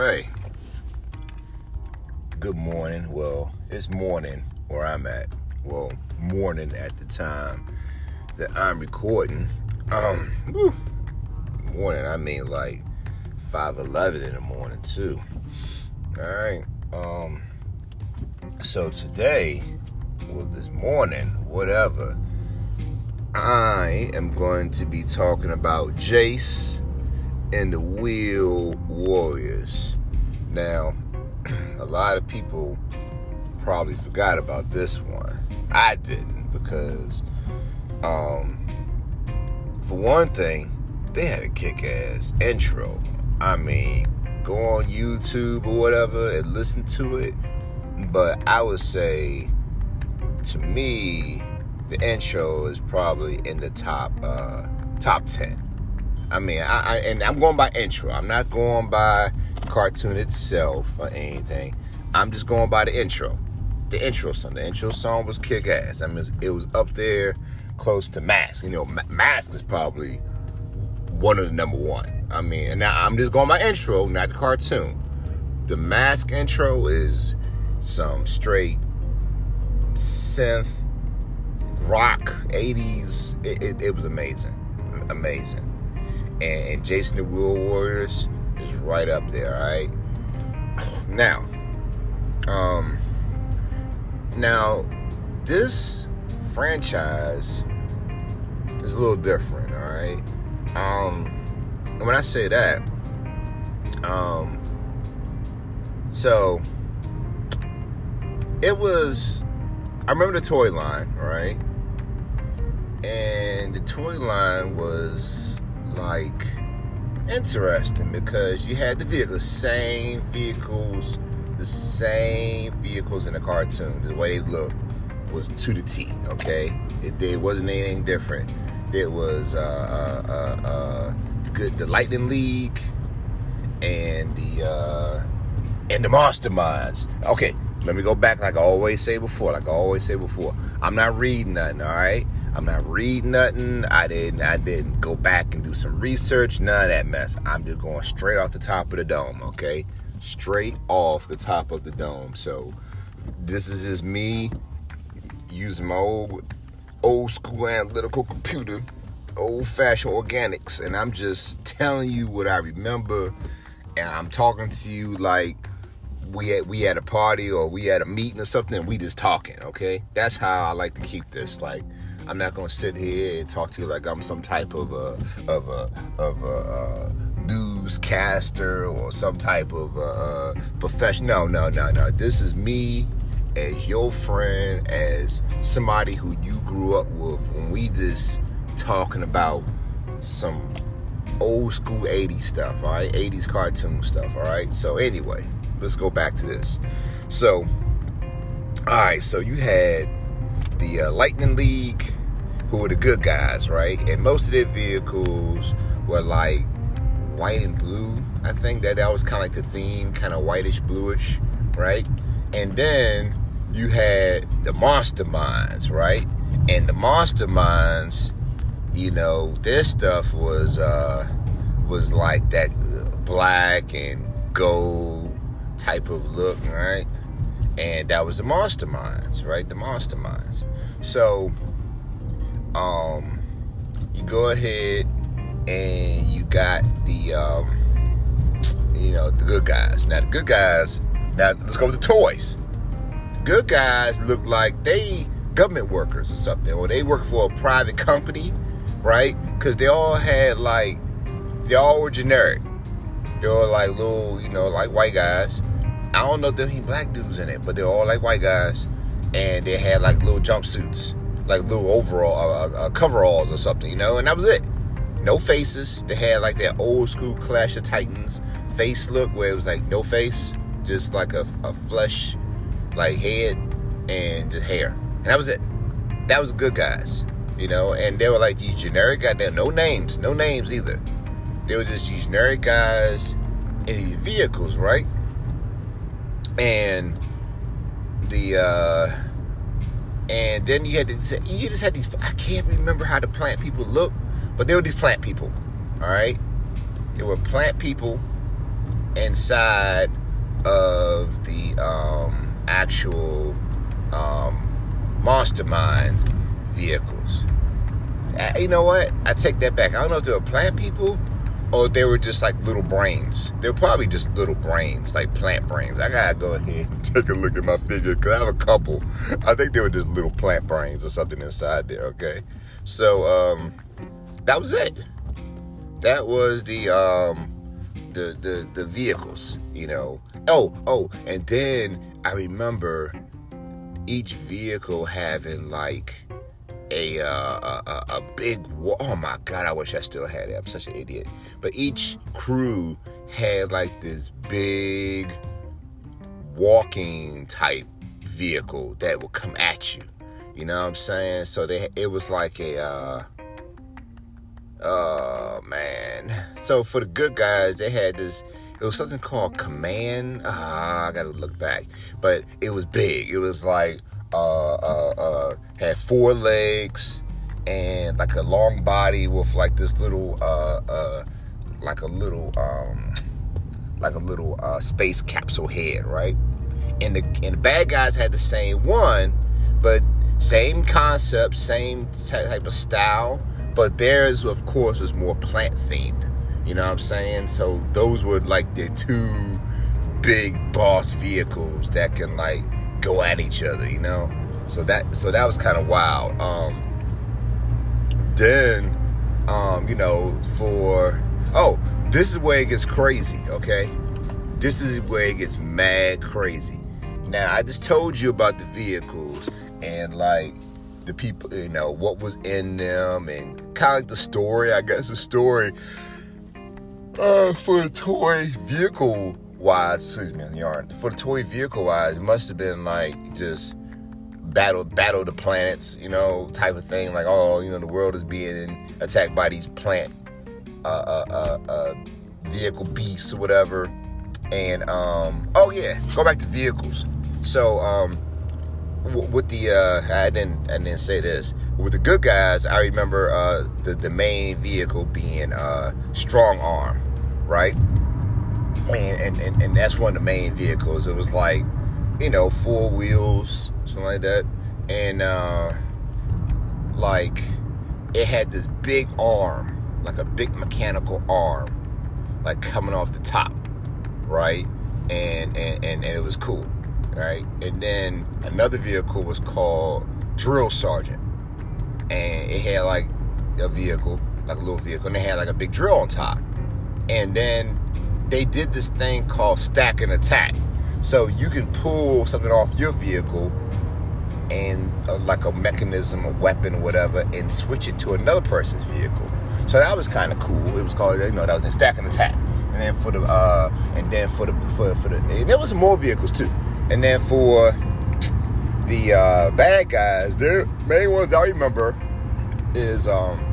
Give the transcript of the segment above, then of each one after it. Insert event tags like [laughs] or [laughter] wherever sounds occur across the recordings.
right. Good morning. Well, it's morning where I'm at. Well, morning at the time that I'm recording. Um, morning. I mean like five eleven in the morning too. All right. Um. So today, well, this morning, whatever, I am going to be talking about Jace and the Wheel Warriors. Now, [clears throat] a lot of people probably forgot about this one. I didn't because, um, for one thing, they had a kick-ass intro. I mean, go on YouTube or whatever and listen to it. But I would say, to me, the intro is probably in the top uh, top ten. I mean, I, I, and I'm going by intro. I'm not going by cartoon itself or anything. I'm just going by the intro. The intro song. The intro song was kick ass. I mean, it was up there close to Mask. You know, Mask is probably one of the number one. I mean, and now I'm just going by intro, not the cartoon. The Mask intro is some straight synth rock 80s. It, it, it was amazing. Amazing and, and Jason the Wheel Warriors is right up there. All right. [clears throat] Now, um, now this franchise is a little different. All right. Um, when I say that, um, so it was. I remember the toy line, right? And the toy line was like interesting because you had the vehicles, same vehicles, the same vehicles in the cartoon. The way they look was to the T. Okay, it, it wasn't anything different. It was uh, uh, uh, uh, the good, the Lightning League, and the uh, and the Masterminds. Okay, let me go back like I always say before. Like I always say before, I'm not reading nothing. All right. I'm not reading nothing. I didn't I didn't go back and do some research. None of that mess. I'm just going straight off the top of the dome, okay? Straight off the top of the dome. So this is just me using my old old school analytical computer, old fashioned organics, and I'm just telling you what I remember, and I'm talking to you like we at we at a party or we at a meeting or something. we just talking, okay? That's how I like to keep this. Like I'm not gonna sit here and talk to you like I'm some type of a of a of a uh, newscaster or some type of a, uh, professional. No, no, no, no. This is me as your friend, as somebody who you grew up with. When we just talking about some old school 80s stuff, all right? 80s cartoon stuff, all right? So anyway, let's go back to this. So, all right, so you had the uh, Lightning League, who were the good guys, right? And most of their vehicles were like white and blue. I think that that was kind of like the theme, kind of whitish, bluish, right? And then you had the Masterminds, right? And the Masterminds, you know, their stuff was uh was like that black and gold type of look, right? And that was the Masterminds, right? The Masterminds. So um, you go ahead and you got the, um, you know, the good guys. Now, the good guys, now let's go with the toys. The good guys look like they government workers or something, or they work for a private company, right? Because they all had like, they all were generic. They were like little, you know, like white guys. I don't know if there any black dudes in it, but they're all like white guys, and they had like little jumpsuits like little overall uh, uh, uh, coveralls or something, you know, and that was it. No faces. They had like that old school Clash of Titans face look where it was like no face, just like a, a flesh like head and just hair, and that was it. That was good guys, you know, and they were like these generic guys. No names, no names either. They were just these generic guys in these vehicles, right? And the uh and then you had to you just had these I can't remember how the plant people look, but they were these plant people. All right? They were plant people inside of the um, actual um, Monster Mind vehicles. Uh, you know what? I take that back. I don't know if they were plant people or they were just like little brains. They were probably just little brains, like plant brains. I gotta go ahead and [laughs] take a look at my figure because I have a couple. I think they were just little plant brains or something inside there. Okay, so um, that was it. That was the um, the the the vehicles. You know. Oh oh, and then I remember each vehicle having like a, uh, a, a big oh my god i wish i still had it. I'm such an idiot. But each crew had like this big walking type vehicle that would come at you. You know what i'm saying? So they it was like a uh oh man. So for the good guys they had this it was something called command ah, i gotta look back. But it was big. It was like uh, uh, uh, had four legs and like a long body with like this little, uh, uh, like a little, um, like a little uh, space capsule head, right? And the and the bad guys had the same one, but same concept, same type of style, but theirs, of course, was more plant themed. You know what I'm saying? So those were like the two big boss vehicles that can like go at each other, you know. So that so that was kind of wild. Um, then, um, you know, for oh, this is where it gets crazy. Okay, this is where it gets mad crazy. Now I just told you about the vehicles and like the people, you know, what was in them and kind of like the story. I guess the story uh, for a toy vehicle wise, excuse me, yarn. For the toy vehicle wise, it must have been like just battle battle the planets, you know, type of thing. Like, oh, you know, the world is being attacked by these plant uh, uh, uh, uh, vehicle beasts or whatever. And um, oh yeah, go back to vehicles. So um, w- with the uh, I didn't I didn't say this with the good guys. I remember uh, the the main vehicle being uh, Strong Arm, right? And, and and that's one of the main vehicles. It was like you know four wheels something like that. And uh, like it had this big arm, like a big mechanical arm, like coming off the top, right? And and and, and it was cool, right? And then another vehicle was called Drill Sergeant, and it had like a vehicle, like a little vehicle, and they had like a big drill on top. And then they did this thing called stack and attack. So you can pull something off your vehicle and uh, like a mechanism, a weapon, whatever, and switch it to another person's vehicle. So that was kind of cool. It was called, you know, that was in stack and attack. And then for the, uh, and then for the, for, for the, and there was more vehicles too. And then for the uh, bad guys, their main ones I remember is, um,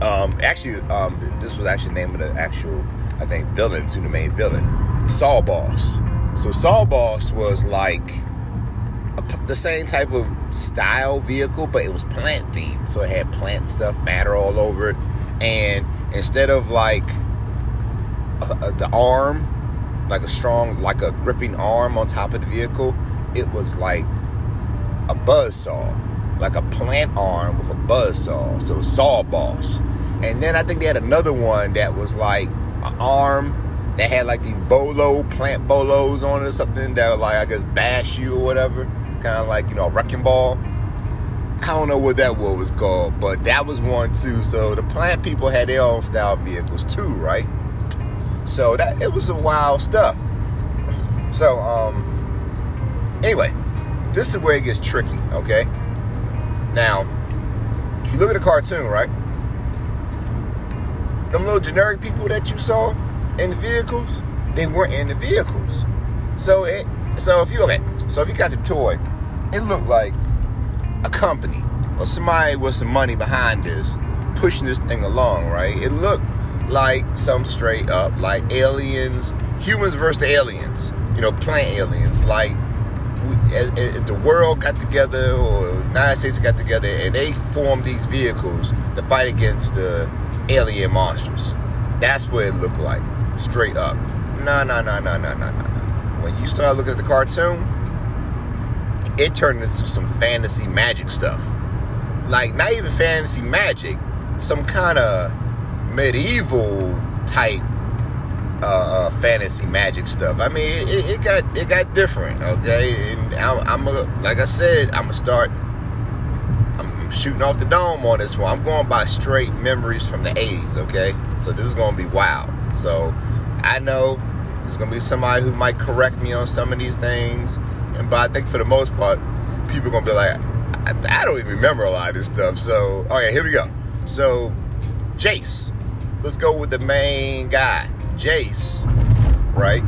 um, actually, um, this was actually the name of the actual, I think, villain to the main villain, Saw Boss. So Saw Boss was like, the same type of style vehicle, but it was plant themed. So it had plant stuff, matter all over it. And instead of like a, a, the arm, like a strong, like a gripping arm on top of the vehicle, it was like a buzz saw, like a plant arm with a buzz saw. So saw boss. And then I think they had another one that was like an arm They had like these bolo plant bolos on it or something that would like I guess bash you or whatever kind of like you know wrecking ball. I don't know what that was called, but that was one too. So the plant people had their own style vehicles too, right? So that it was some wild stuff. So um anyway, this is where it gets tricky, okay? Now, if you look at the cartoon, right? Them little generic people that you saw in the vehicles, they weren't in the vehicles. So it so if you okay, so if you got the toy it looked like a company or somebody with some money behind this pushing this thing along, right? It looked like some straight up like aliens, humans versus aliens, you know, plant aliens. Like the world got together or the United States got together and they formed these vehicles to fight against the alien monsters. That's what it looked like, straight up. no, no, no, no, no, no, no. When you start looking at the cartoon, it turned into some fantasy magic stuff. Like not even fantasy magic, some kind of medieval type uh, uh, fantasy magic stuff. I mean, it, it, got it got different, okay. And I'm, I'm a, like I said, I'm gonna start. Shooting off the dome on this one. I'm going by straight memories from the 80s, okay. So this is gonna be wild. So I know there's gonna be somebody who might correct me on some of these things, and but I think for the most part, people are gonna be like, I, I don't even remember a lot of this stuff. So okay, here we go. So Jace, let's go with the main guy. Jace, right?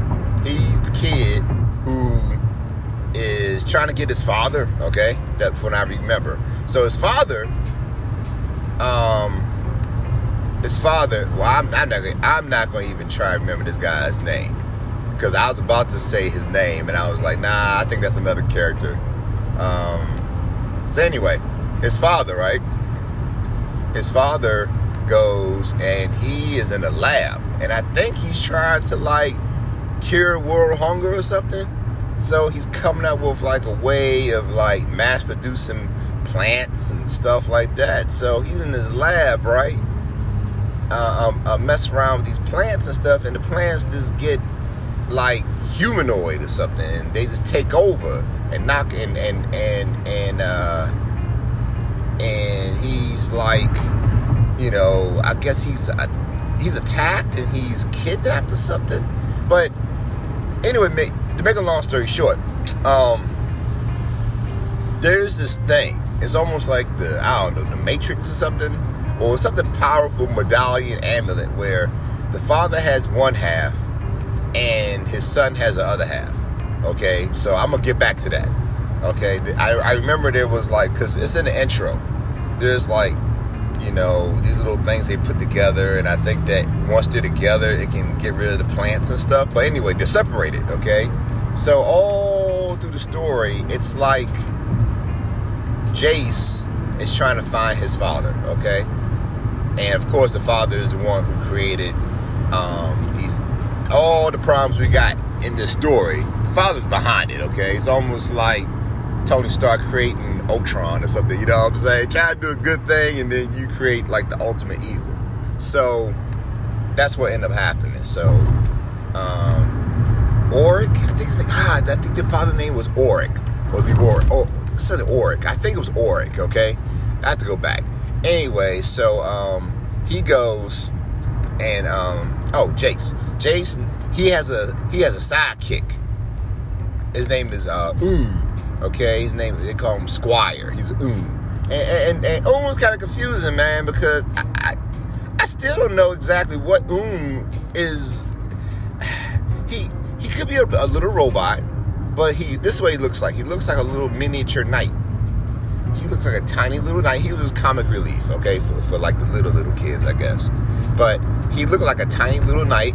He's the kid who is trying to get his father, okay? That's what I remember. So his father, um, his father, well, I'm, I'm not gonna, I'm not going to even try to remember this guy's name. Because I was about to say his name, and I was like, nah, I think that's another character. Um, so anyway, his father, right? His father goes and he is in a lab and I think he's trying to like cure world hunger or something. So he's coming up with like a way of like mass producing plants and stuff like that. So he's in his lab, right? Uh, um, uh, mess around with these plants and stuff, and the plants just get like humanoid or something, and they just take over and knock and and and and uh, and he's like, you know, I guess he's. Uh, he's attacked and he's kidnapped or something. But anyway, make, to make a long story short, um, there's this thing. It's almost like the I don't know the Matrix or something, or something powerful medallion amulet where the father has one half and his son has the other half. Okay, so I'm gonna get back to that. Okay, I, I remember there was like because it's in the intro. There's like you know, these little things they put together. And I think that once they're together, it can get rid of the plants and stuff. But anyway, they're separated, okay? So all through the story, it's like Jace is trying to find his father, okay? And of course, the father is the one who created um, these all the problems we got in this story. The father's behind it, okay? It's almost like Tony Stark creating Ultron or something. You know what I'm saying? Try to do a good thing and then you create like the ultimate evil. So that's what ended up happening. So um Oric, I think his name, I think the father's name was Oric. Or the Oric. Oh, said Oric. I think it was Oric, okay? I have to go back. Anyway, so um he goes and um oh Jace. Jace he has a he has a sidekick. His name is uh Oom Okay, his name they call him Squire. He's Oom, and and, and kind of confusing, man, because I, I, I still don't know exactly what Oom is. Could be a, a little robot, but he this way he looks like he looks like a little miniature knight. He looks like a tiny little knight. He was comic relief, okay, for, for like the little little kids, I guess. But he looked like a tiny little knight,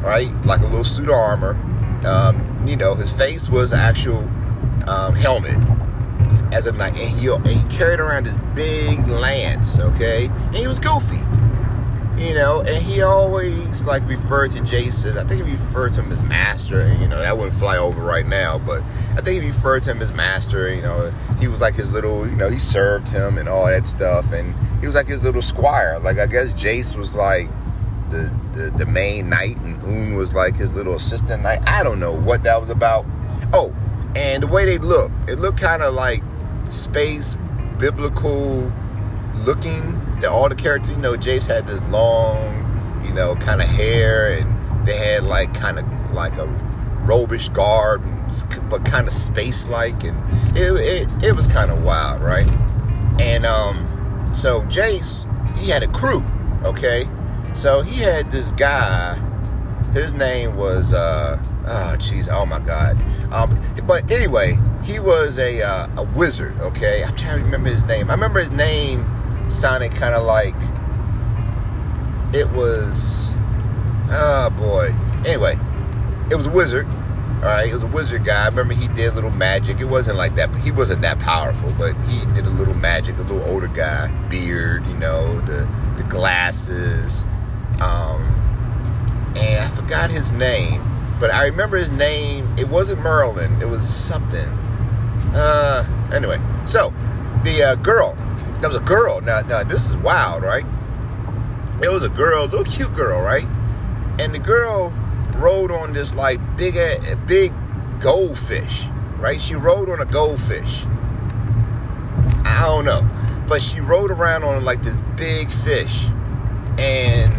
right? Like a little suit of armor. Um, you know, his face was an actual um, helmet as a knight, and he, and he carried around this big lance, okay? And he was goofy, you know, and he always like referred to Jason. I think he referred to him as master, and you know that wouldn't fly over right now, but I think he referred to him as master. You know, he was like his little, you know, he served him and all that stuff, and he was like his little squire. Like I guess Jace was like the the, the main knight, and Un was like his little assistant knight. I don't know what that was about. Oh, and the way they look, it looked kind of like space biblical looking. That all the characters, you know, Jace had this long, you know, kind of hair, and they had like kind of like a robish garb, but kind of space like, and it, it it was kind of wild, right? And um, so Jace, he had a crew, okay. So he had this guy. His name was uh, oh jeez, oh my god. Um, but anyway, he was a uh, a wizard. Okay, I'm trying to remember his name. I remember his name sounded kind of like it was. Oh boy. Anyway, it was a wizard. All right, it was a wizard guy. I remember he did little magic. It wasn't like that, but he wasn't that powerful. But he did a little magic. A little older guy, beard, you know, the the glasses. Um, and I forgot his name, but I remember his name. It wasn't Merlin. It was something. Uh, anyway, so the uh, girl. That was a girl. Now, now this is wild, right? It was a girl, little cute girl, right? And the girl rode on this like big, big goldfish, right? She rode on a goldfish. I don't know, but she rode around on like this big fish, and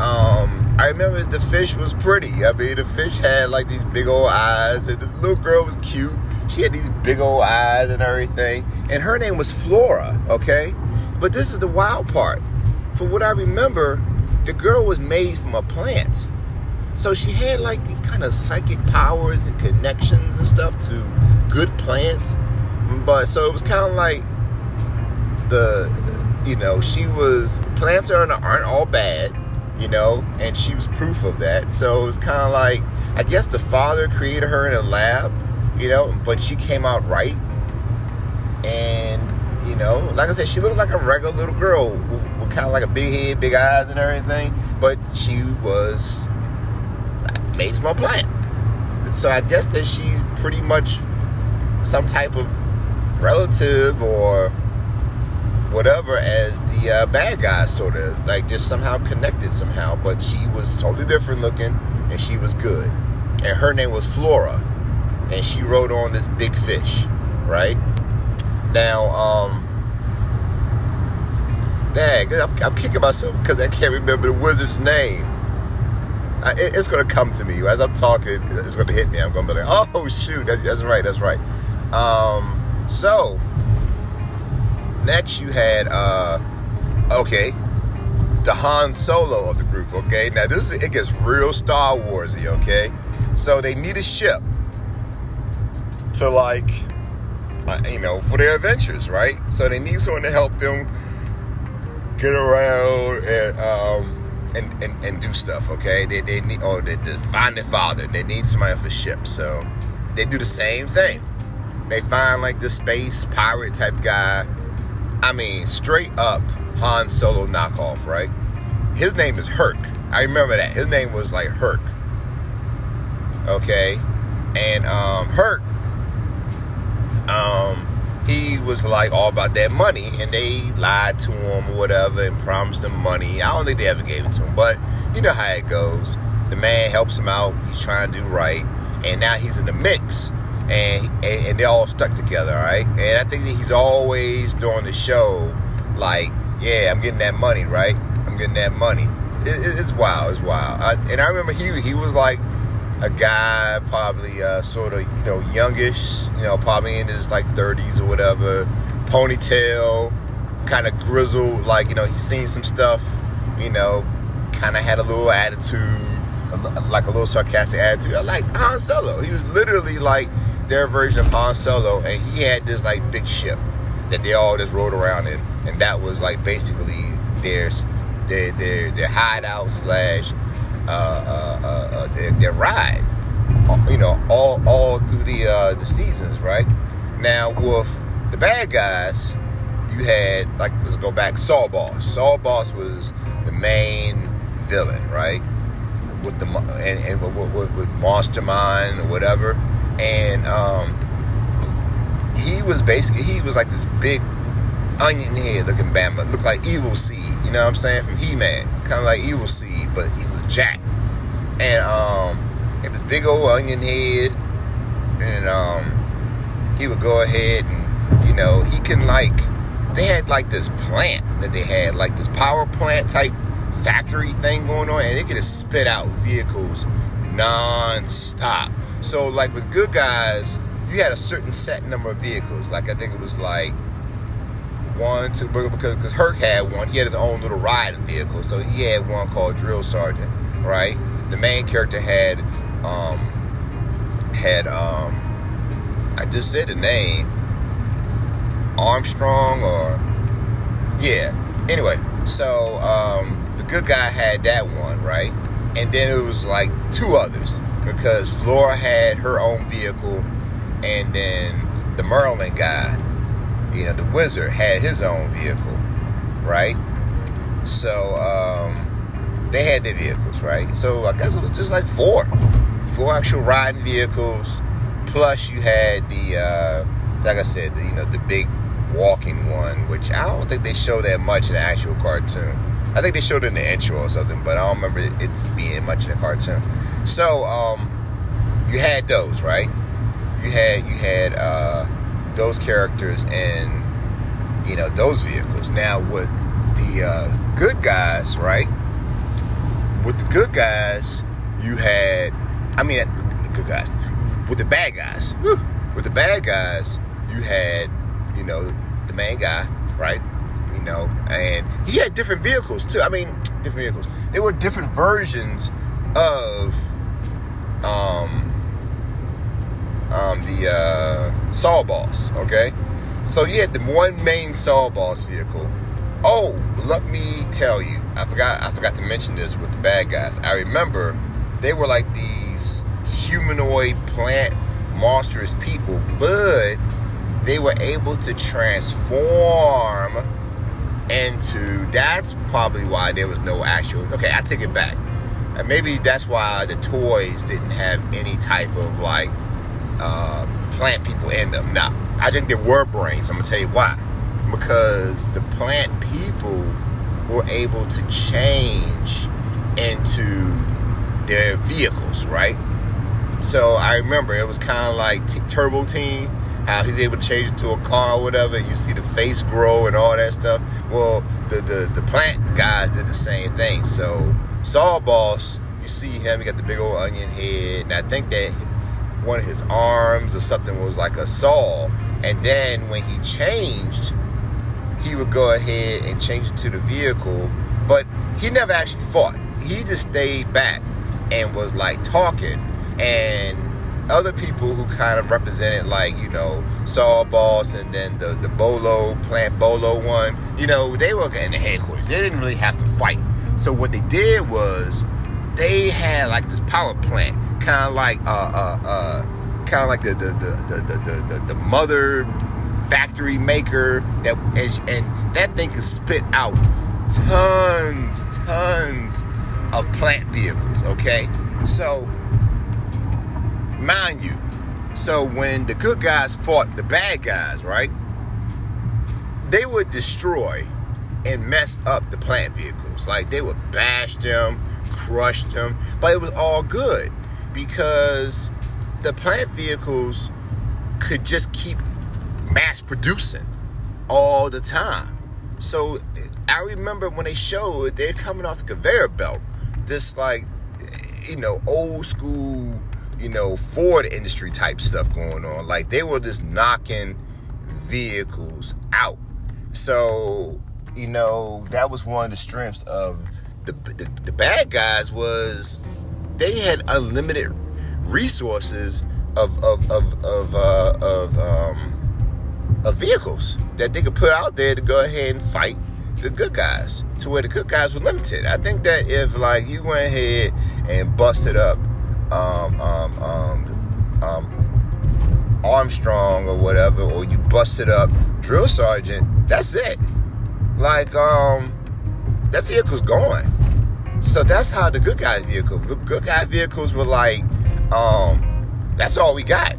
um, I remember the fish was pretty. I mean, the fish had like these big old eyes, and the little girl was cute. She had these big old eyes and everything, and her name was Flora. Okay, but this is the wild part. For what I remember, the girl was made from a plant. So she had like these kind of psychic powers and connections and stuff to good plants. But so it was kind of like the, you know, she was, plants aren't, aren't all bad, you know, and she was proof of that. So it was kind of like, I guess the father created her in a lab, you know, but she came out right. And, you know, like I said, she looked like a regular little girl with, with kind of like a big head, big eyes, and everything. But she was made from a plant. So I guess that she's pretty much some type of relative or whatever as the uh, bad guy, sort of like just somehow connected somehow. But she was totally different looking, and she was good. And her name was Flora, and she rode on this big fish, right? Now, um, dang, I'm, I'm kicking myself because I can't remember the wizard's name it, it's gonna come to me as I'm talking. It's gonna hit me. I'm gonna be like, oh shoot, that's, that's right, that's right. Um, so next you had uh, okay, the Han Solo of the group. Okay, now this is, it gets real Star Warsy. Okay, so they need a ship to like, you know, for their adventures, right? So they need someone to help them get around and um and, and, and do stuff, okay? They, they need, or they, they find their father. They need somebody a ship. So they do the same thing. They find like the space pirate type guy. I mean, straight up Han Solo knockoff, right? His name is Herc. I remember that. His name was like Herc. Okay? And um Herc um he was like all about that money and they lied to him or whatever and promised him money. I don't think they ever gave it to him, but you know how it goes. The man helps him out, he's trying to do right, and now he's in the mix. And, and, and they're all stuck together, right? And I think that he's always during the show, like, yeah, I'm getting that money, right? I'm getting that money. It, it, it's wild, it's wild. I, and I remember he he was like a guy, probably uh, sort of, you know, youngish, you know, probably in his like 30s or whatever, ponytail, kind of grizzled, like, you know, he's seen some stuff, you know, kind of had a little attitude, like a little sarcastic attitude. I like Han Solo. He was literally like their version of Han Solo, and he had this like big ship that they all just rode around in, and that was like basically their their their, their hideout slash uh, uh, uh, uh, their, their, ride, you know, all all through the the seasons, right? Now with the bad guys, you had like let's go back, Saw Boss. Saw Boss was the main villain, right? With the and, and with, with, with Monster Mind or whatever, and um, he was basically he was like this big onion head looking Bama, looked like Evil Seed. You know what I'm saying? From He Man, kind of like Evil Seed, but he was Jack. And um, had this big old onion head, and um, he would go ahead and you know he can like they had like this plant that they had like this power plant type factory thing going on, and they could just spit out vehicles non-stop. So like with good guys, you had a certain set number of vehicles. Like I think it was like one, two, because because Herc had one. He had his own little riding vehicle, so he had one called Drill Sergeant, right? The main character had um had um I just said the name Armstrong or yeah. Anyway, so um the good guy had that one, right? And then it was like two others because Flora had her own vehicle and then the Merlin guy you know, the wizard had his own vehicle, right? So, um, they had their vehicles, right? So I guess it was just like four, four actual riding vehicles. Plus you had the, uh, like I said, the, you know, the big walking one, which I don't think they show that much in the actual cartoon. I think they showed it in the intro or something, but I don't remember it's being much in the cartoon. So, um, you had those, right? You had you had uh, those characters and you know those vehicles. Now with the uh, good guys, right? With the good guys, you had I mean the good guys. With the bad guys, with the bad guys, you had you know the main guy, right? You know, and he had different vehicles too. I mean, different vehicles. There were different versions of um um, the uh, Saw Boss. Okay, so you had the one main Saw Boss vehicle. Oh, let me tell you, I forgot. I forgot to mention this with the bad guys. I remember they were like these humanoid plant monstrous people, but they were able to transform into. That's probably why there was no actual. Okay, I take it back. And maybe that's why the toys didn't have any type of like uh, plant people in them. Now, I think there were brains. I'm gonna tell you why. Because the plant people were able to change into their vehicles, right? So I remember it was kind of like t- Turbo Teen, how he's able to change it to a car or whatever. You see the face grow and all that stuff. Well, the the, the plant guys did the same thing. So Saw Boss, you see him, he got the big old onion head, and I think that one of his arms or something was like a saw. And then when he changed, he would go ahead and change it to the vehicle. But he never actually fought. He just stayed back and was like talking. And other people who kind of represented like, you know, Saw Boss and then the, the Bolo, Plant Bolo one, you know, they were in the headquarters. They didn't really have to fight. So what they did was they had like this power plant, kind of like uh uh uh, kind of like the the the the the, the, the mother factory maker that and, and that thing could spit out tons tons of plant vehicles. Okay, so mind you, so when the good guys fought the bad guys, right? They would destroy and mess up the plant vehicles. Like they would bash them, crushed him, but it was all good because the plant vehicles could just keep mass producing all the time. So I remember when they showed they're coming off the conveyor belt, this like you know old school you know Ford industry type stuff going on. Like they were just knocking vehicles out. So you know that was one of the strengths of the, the, the bad guys was they had unlimited resources of of of of, uh, of um of vehicles that they could put out there to go ahead and fight the good guys to where the good guys were limited. I think that if like you went ahead and busted up um, um, um, um, Armstrong or whatever, or you busted up drill sergeant, that's it. Like um, that vehicle's gone. So that's how the good guy vehicle. The good guy vehicles were like, um, that's all we got.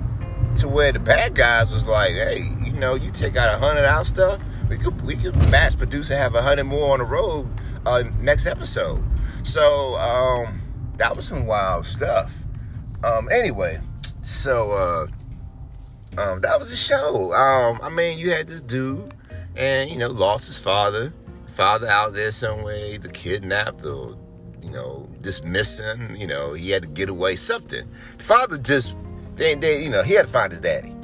To where the bad guys was like, hey, you know, you take out a hundred out stuff, we could we could mass produce and have a hundred more on the road uh, next episode. So um, that was some wild stuff. Um, anyway, so uh, um, that was the show. Um, I mean, you had this dude, and you know, lost his father. Father out there somewhere, either kidnapped know, just missing. You know, he had to get away, something. The father just, they, they, you know, he had to find his daddy,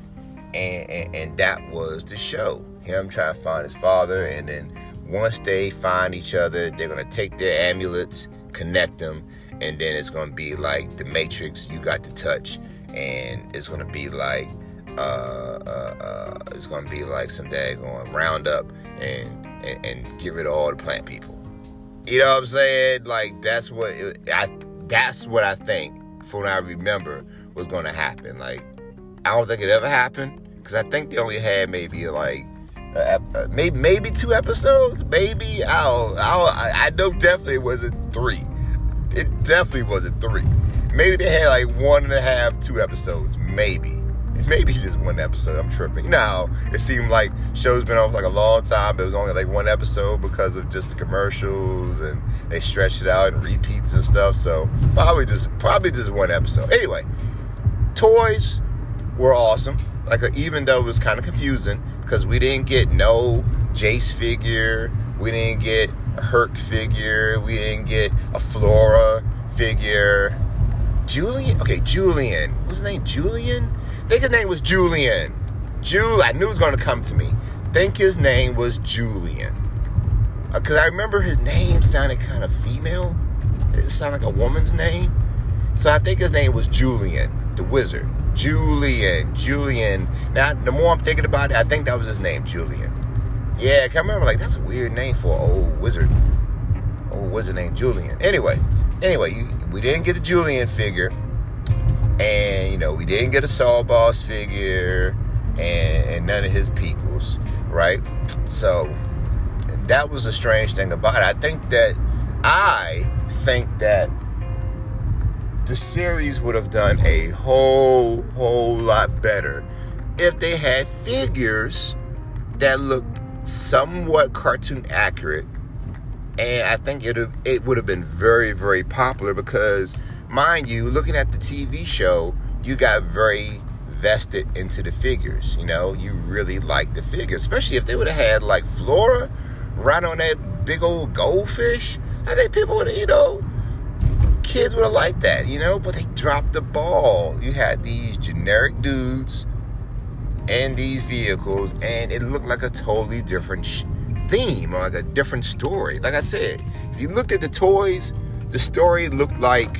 and, and and that was the show. Him trying to find his father, and then once they find each other, they're gonna take their amulets, connect them, and then it's gonna be like the Matrix. You got to touch, and it's gonna be like. Uh, uh, uh, it's gonna be like some daggone roundup and, and and get rid of all the plant people. You know what I'm saying? Like that's what it, I that's what I think from what I remember was going to happen. Like I don't think it ever happened because I think they only had maybe like uh, maybe maybe two episodes. Maybe I don't, I, don't, I know definitely it wasn't three. It definitely wasn't three. Maybe they had like one and a half, two episodes, maybe. Maybe just one episode. I'm tripping. Now it seemed like show's been on for like a long time, but it was only like one episode because of just the commercials and they stretched it out and repeats and stuff. So probably just probably just one episode. Anyway, toys were awesome. Like uh, even though it was kind of confusing because we didn't get no Jace figure, we didn't get a Herc figure, we didn't get a Flora figure. Julian, okay, Julian. What's his name? Julian. I think his name was Julian. Jul. I knew it was going to come to me. think his name was Julian. Because uh, I remember his name sounded kind of female. It sounded like a woman's name. So I think his name was Julian, the wizard. Julian, Julian. Now, the more I'm thinking about it, I think that was his name, Julian. Yeah, I remember, like, that's a weird name for an old wizard. Old wizard named Julian. Anyway, anyway, you, we didn't get the Julian figure. And, you know, we didn't get a Saw Boss figure and, and none of his peoples, right? So, that was a strange thing about it. I think that, I think that the series would have done a whole, whole lot better if they had figures that looked somewhat cartoon accurate. And I think it it would have been very, very popular because, mind you, looking at the TV show, you got very vested into the figures. You know, you really like the figures, especially if they would have had like Flora right on that big old goldfish. I think people would, you know, kids would have liked that, you know, but they dropped the ball. You had these generic dudes and these vehicles, and it looked like a totally different theme or like a different story. Like I said, if you looked at the toys, the story looked like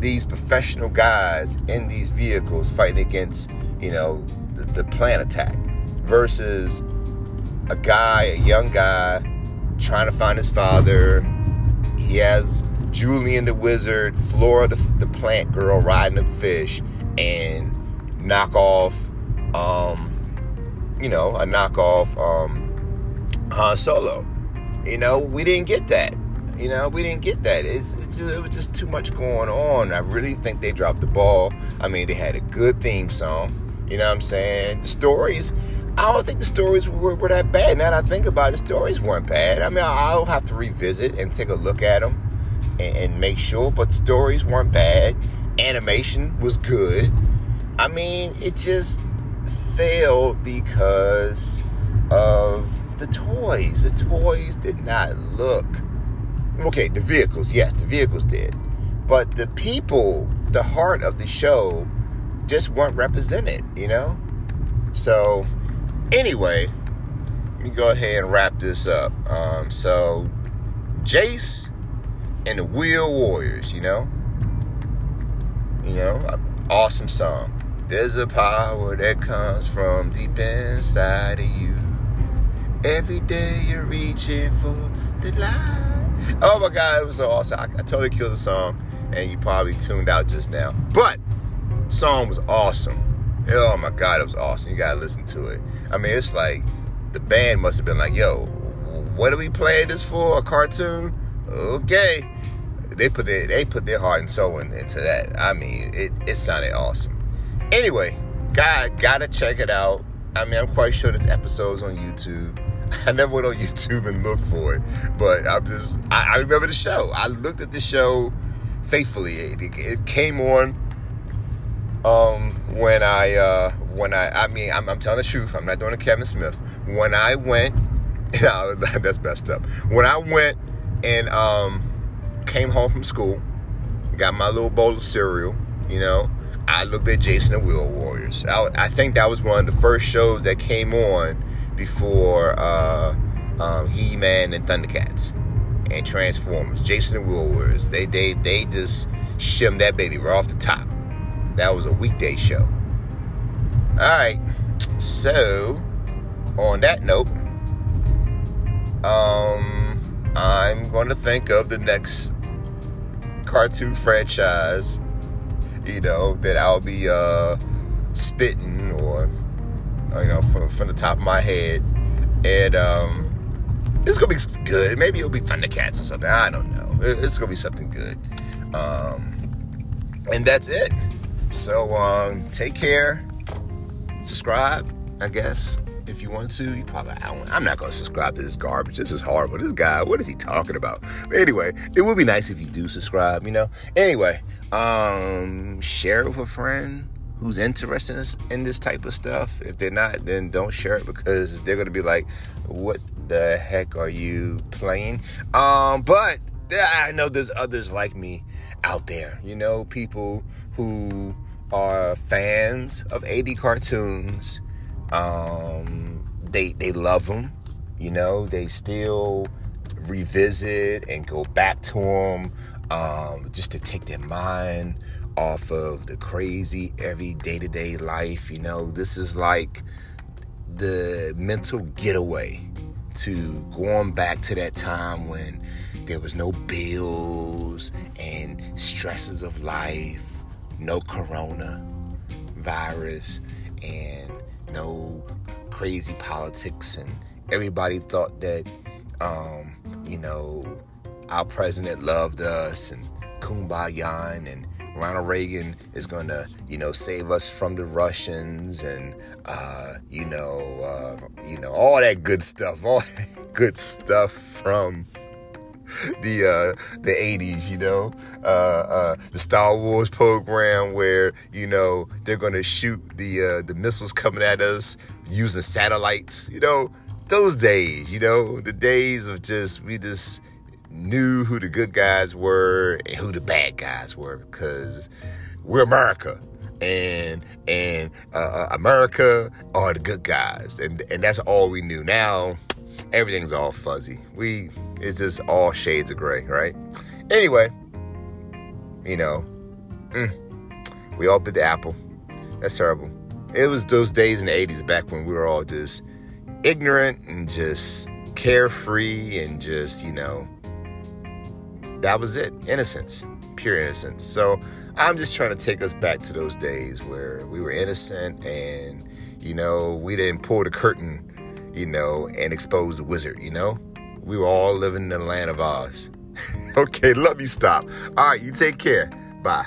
these professional guys in these vehicles fighting against, you know, the, the plant attack versus a guy, a young guy, trying to find his father. He has Julian the Wizard, Flora the, the plant girl riding the fish, and knock off, um, you know, a knockoff um, Han Solo. You know, we didn't get that. You know, we didn't get that. It's, it's it was just too much going on. I really think they dropped the ball. I mean, they had a good theme song. You know what I'm saying? The stories, I don't think the stories were, were that bad. Now that I think about it, the stories weren't bad. I mean, I'll have to revisit and take a look at them and, and make sure. But stories weren't bad. Animation was good. I mean, it just failed because of the toys. The toys did not look okay. The vehicles, yes, the vehicles did, but the people, the heart of the show, just weren't represented. You know. So, anyway, let me go ahead and wrap this up. Um, so, Jace and the Wheel Warriors, you know? You know, awesome song. There's a power that comes from deep inside of you. Every day you're reaching for the light. Oh my God, it was so awesome. I, I totally killed the song, and you probably tuned out just now. But song was awesome. Oh my God, it was awesome. You gotta listen to it. I mean, it's like the band must have been like, yo, what are we playing this for? A cartoon? Okay they put their they put their heart and soul in, into that. I mean, it it sounded awesome. Anyway, God, gotta check it out. I mean, I'm quite sure this episode's on YouTube. [laughs] I never went on YouTube and looked for it, but I'm just I, I remember the show. I looked at the show faithfully. It, it, it came on um, when I uh, when I I mean I'm, I'm, telling the truth. I'm not doing a Kevin Smith. When I went, [laughs] [laughs] that's messed up. When I went and um, came home from school, got my little bowl of cereal, you know, I looked at Jason and Wheel Warriors. I, I think that was one of the first shows that came on before uh, um, He Man and Thundercats and Transformers. Jason and Wheel Warriors. They they they just shimmed that baby right off the top. That was a weekday show. All right. So, on that note, um, I'm going to think of the next cartoon franchise, you know, that I'll be uh, spitting or, you know, from, from the top of my head. And um, it's gonna be good. Maybe it'll be Thundercats or something. I don't know. It's gonna be something good. Um, and that's it. So um, take care. Subscribe, I guess if you want to. You probably I am not to subscribe to this garbage. This is horrible. This guy, what is he talking about? But anyway, it would be nice if you do subscribe. You know. Anyway, um, share it with a friend who's interested in this, in this type of stuff. If they're not, then don't share it because they're going to be like, "What the heck are you playing?" Um, but I know there's others like me out there. You know, people who are fans of 80 cartoons um, they they love them, you know. They still revisit and go back to them um, just to take their mind off of the crazy every day to day life. You know, this is like the mental getaway to going back to that time when there was no bills and stresses of life, no corona virus, and no crazy politics, and everybody thought that, um, you know, our president loved us and kumbaya and Ronald Reagan is going to, you know, save us from the Russians and, uh, you know, uh, you know, all that good stuff, all [laughs] that good stuff from the uh, the 80s, you know, uh, uh, the Star Wars program where you know they're gonna shoot the uh, the missiles coming at us using satellites, you know, those days, you know, the days of just we just knew who the good guys were and who the bad guys were because we're America and and uh, uh America are the good guys and and that's all we knew. Now everything's all fuzzy. We it's just all shades of gray, right? Anyway, you know, mm, we all bit the apple. That's terrible. It was those days in the 80s back when we were all just ignorant and just carefree and just, you know, that was it. Innocence, pure innocence. So I'm just trying to take us back to those days where we were innocent and, you know, we didn't pull the curtain you know, and expose the wizard, you know? We were all living in the land of Oz. [laughs] okay, love you, stop. All right, you take care. Bye.